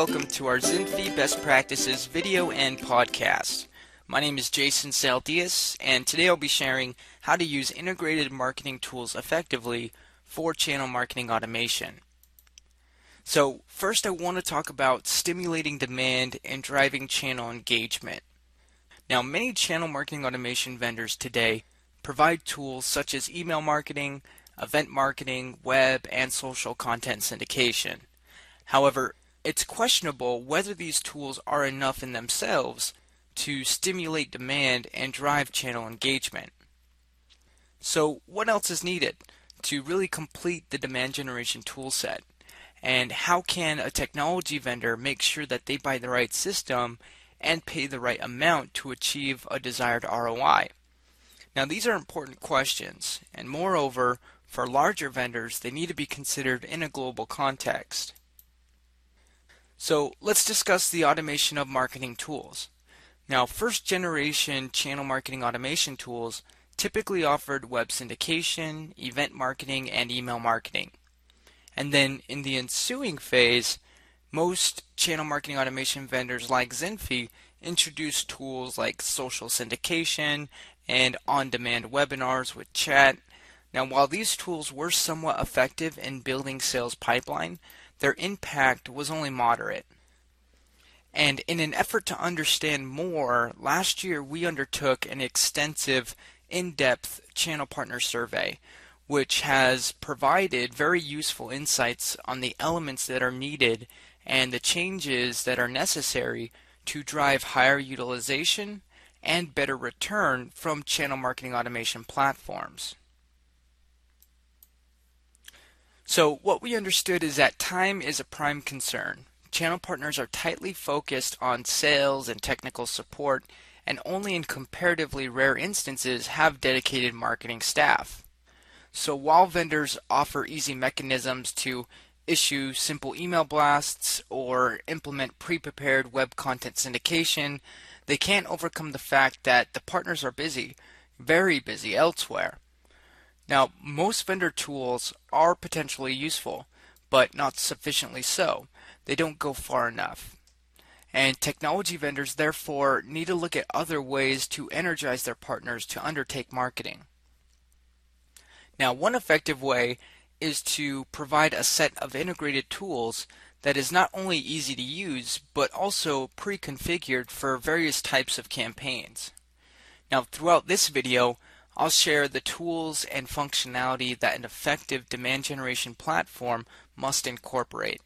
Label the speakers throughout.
Speaker 1: welcome to our Zinfi Best Practices video and podcast. My name is Jason Saldias, and today I'll be sharing how to use integrated marketing tools effectively for channel marketing automation. So, first, I want to talk about stimulating demand and driving channel engagement. Now, many channel marketing automation vendors today provide tools such as email marketing, event marketing, web, and social content syndication. However, it's questionable whether these tools are enough in themselves to stimulate demand and drive channel engagement. So, what else is needed to really complete the demand generation toolset? And how can a technology vendor make sure that they buy the right system and pay the right amount to achieve a desired ROI? Now, these are important questions, and moreover, for larger vendors, they need to be considered in a global context. So let's discuss the automation of marketing tools. Now, first generation channel marketing automation tools typically offered web syndication, event marketing, and email marketing. And then in the ensuing phase, most channel marketing automation vendors like Zinfi introduced tools like social syndication and on demand webinars with chat. Now, while these tools were somewhat effective in building sales pipeline, their impact was only moderate. And in an effort to understand more, last year we undertook an extensive, in depth channel partner survey, which has provided very useful insights on the elements that are needed and the changes that are necessary to drive higher utilization and better return from channel marketing automation platforms. So what we understood is that time is a prime concern. Channel partners are tightly focused on sales and technical support and only in comparatively rare instances have dedicated marketing staff. So while vendors offer easy mechanisms to issue simple email blasts or implement pre-prepared web content syndication, they can't overcome the fact that the partners are busy, very busy elsewhere. Now, most vendor tools are potentially useful, but not sufficiently so. They don't go far enough. And technology vendors therefore need to look at other ways to energize their partners to undertake marketing. Now, one effective way is to provide a set of integrated tools that is not only easy to use, but also pre-configured for various types of campaigns. Now, throughout this video, I'll share the tools and functionality that an effective demand generation platform must incorporate.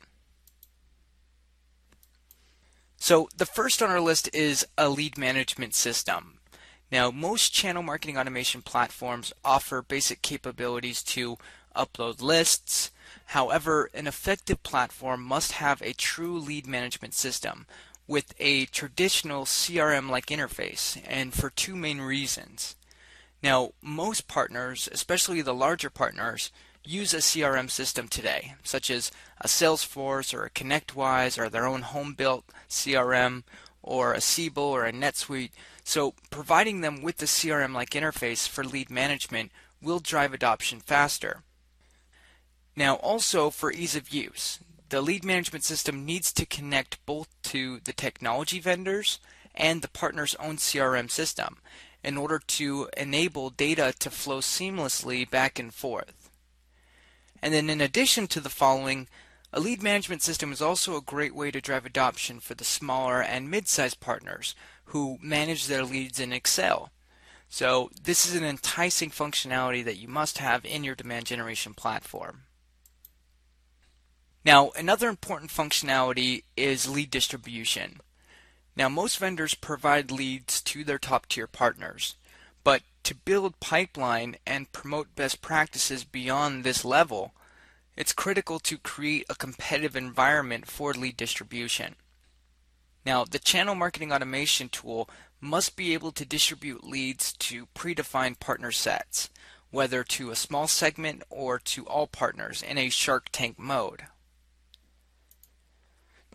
Speaker 1: So the first on our list is a lead management system. Now most channel marketing automation platforms offer basic capabilities to upload lists. However, an effective platform must have a true lead management system with a traditional CRM-like interface and for two main reasons. Now, most partners, especially the larger partners, use a CRM system today, such as a Salesforce or a ConnectWise or their own home-built CRM or a Siebel or a NetSuite. So providing them with the CRM-like interface for lead management will drive adoption faster. Now also for ease of use, the lead management system needs to connect both to the technology vendors and the partner's own CRM system in order to enable data to flow seamlessly back and forth. And then in addition to the following, a lead management system is also a great way to drive adoption for the smaller and mid-sized partners who manage their leads in Excel. So this is an enticing functionality that you must have in your demand generation platform. Now, another important functionality is lead distribution. Now, most vendors provide leads to their top tier partners, but to build pipeline and promote best practices beyond this level, it's critical to create a competitive environment for lead distribution. Now, the channel marketing automation tool must be able to distribute leads to predefined partner sets, whether to a small segment or to all partners in a Shark Tank mode.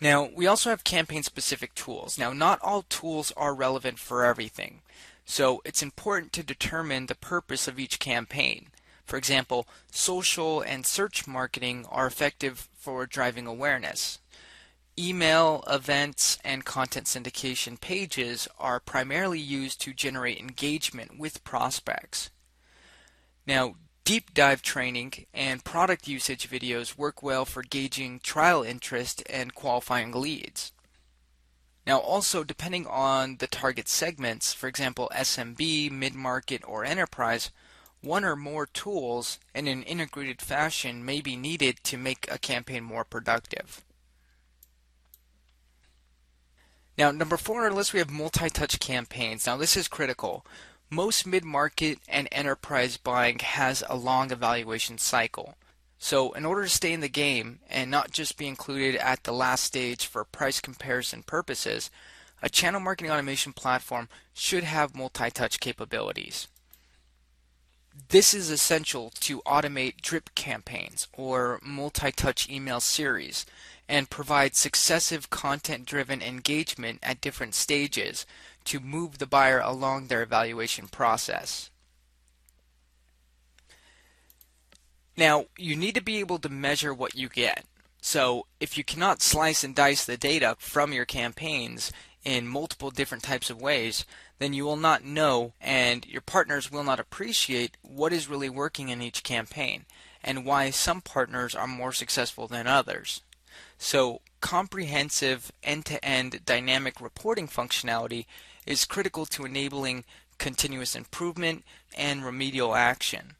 Speaker 1: Now, we also have campaign specific tools. Now, not all tools are relevant for everything. So it's important to determine the purpose of each campaign. For example, social and search marketing are effective for driving awareness. Email, events, and content syndication pages are primarily used to generate engagement with prospects. Now, deep dive training and product usage videos work well for gauging trial interest and qualifying leads. Now, also, depending on the target segments, for example, SMB, mid market, or enterprise, one or more tools in an integrated fashion may be needed to make a campaign more productive. Now, number four on our list, we have multi touch campaigns. Now, this is critical. Most mid market and enterprise buying has a long evaluation cycle. So, in order to stay in the game and not just be included at the last stage for price comparison purposes, a channel marketing automation platform should have multi touch capabilities. This is essential to automate drip campaigns or multi touch email series and provide successive content driven engagement at different stages to move the buyer along their evaluation process. Now, you need to be able to measure what you get. So, if you cannot slice and dice the data from your campaigns in multiple different types of ways, then you will not know and your partners will not appreciate what is really working in each campaign and why some partners are more successful than others. So, comprehensive end to end dynamic reporting functionality is critical to enabling continuous improvement and remedial action.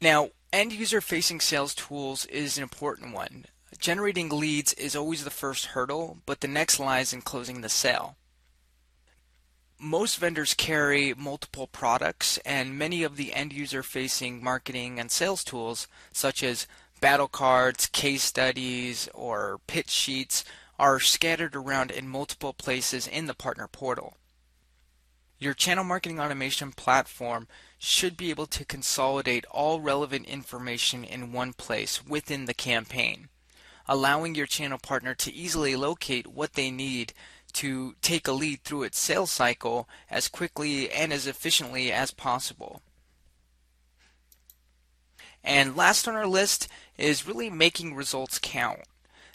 Speaker 1: Now, end user facing sales tools is an important one. Generating leads is always the first hurdle, but the next lies in closing the sale. Most vendors carry multiple products, and many of the end user facing marketing and sales tools, such as battle cards, case studies, or pitch sheets, are scattered around in multiple places in the partner portal. Your channel marketing automation platform should be able to consolidate all relevant information in one place within the campaign, allowing your channel partner to easily locate what they need to take a lead through its sales cycle as quickly and as efficiently as possible. And last on our list is really making results count.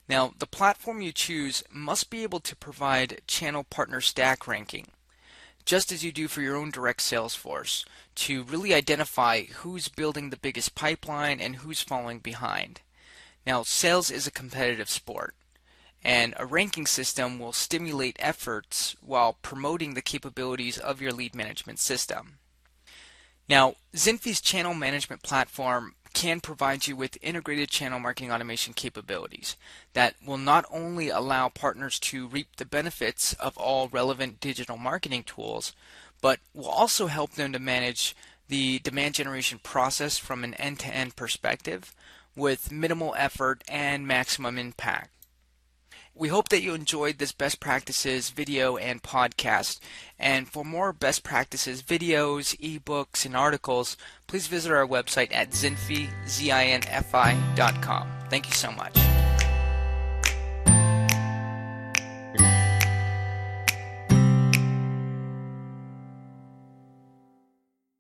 Speaker 1: Now, the platform you choose must be able to provide channel partner stack ranking just as you do for your own direct sales force, to really identify who's building the biggest pipeline and who's falling behind. Now, sales is a competitive sport, and a ranking system will stimulate efforts while promoting the capabilities of your lead management system. Now, Zinfi's channel management platform can provide you with integrated channel marketing automation capabilities that will not only allow partners to reap the benefits of all relevant digital marketing tools, but will also help them to manage the demand generation process from an end to end perspective with minimal effort and maximum impact. We hope that you enjoyed this best practices video and podcast. And for more best practices videos, ebooks, and articles, please visit our website at zinfi, Z-I-N-F-I.com. Thank you so much.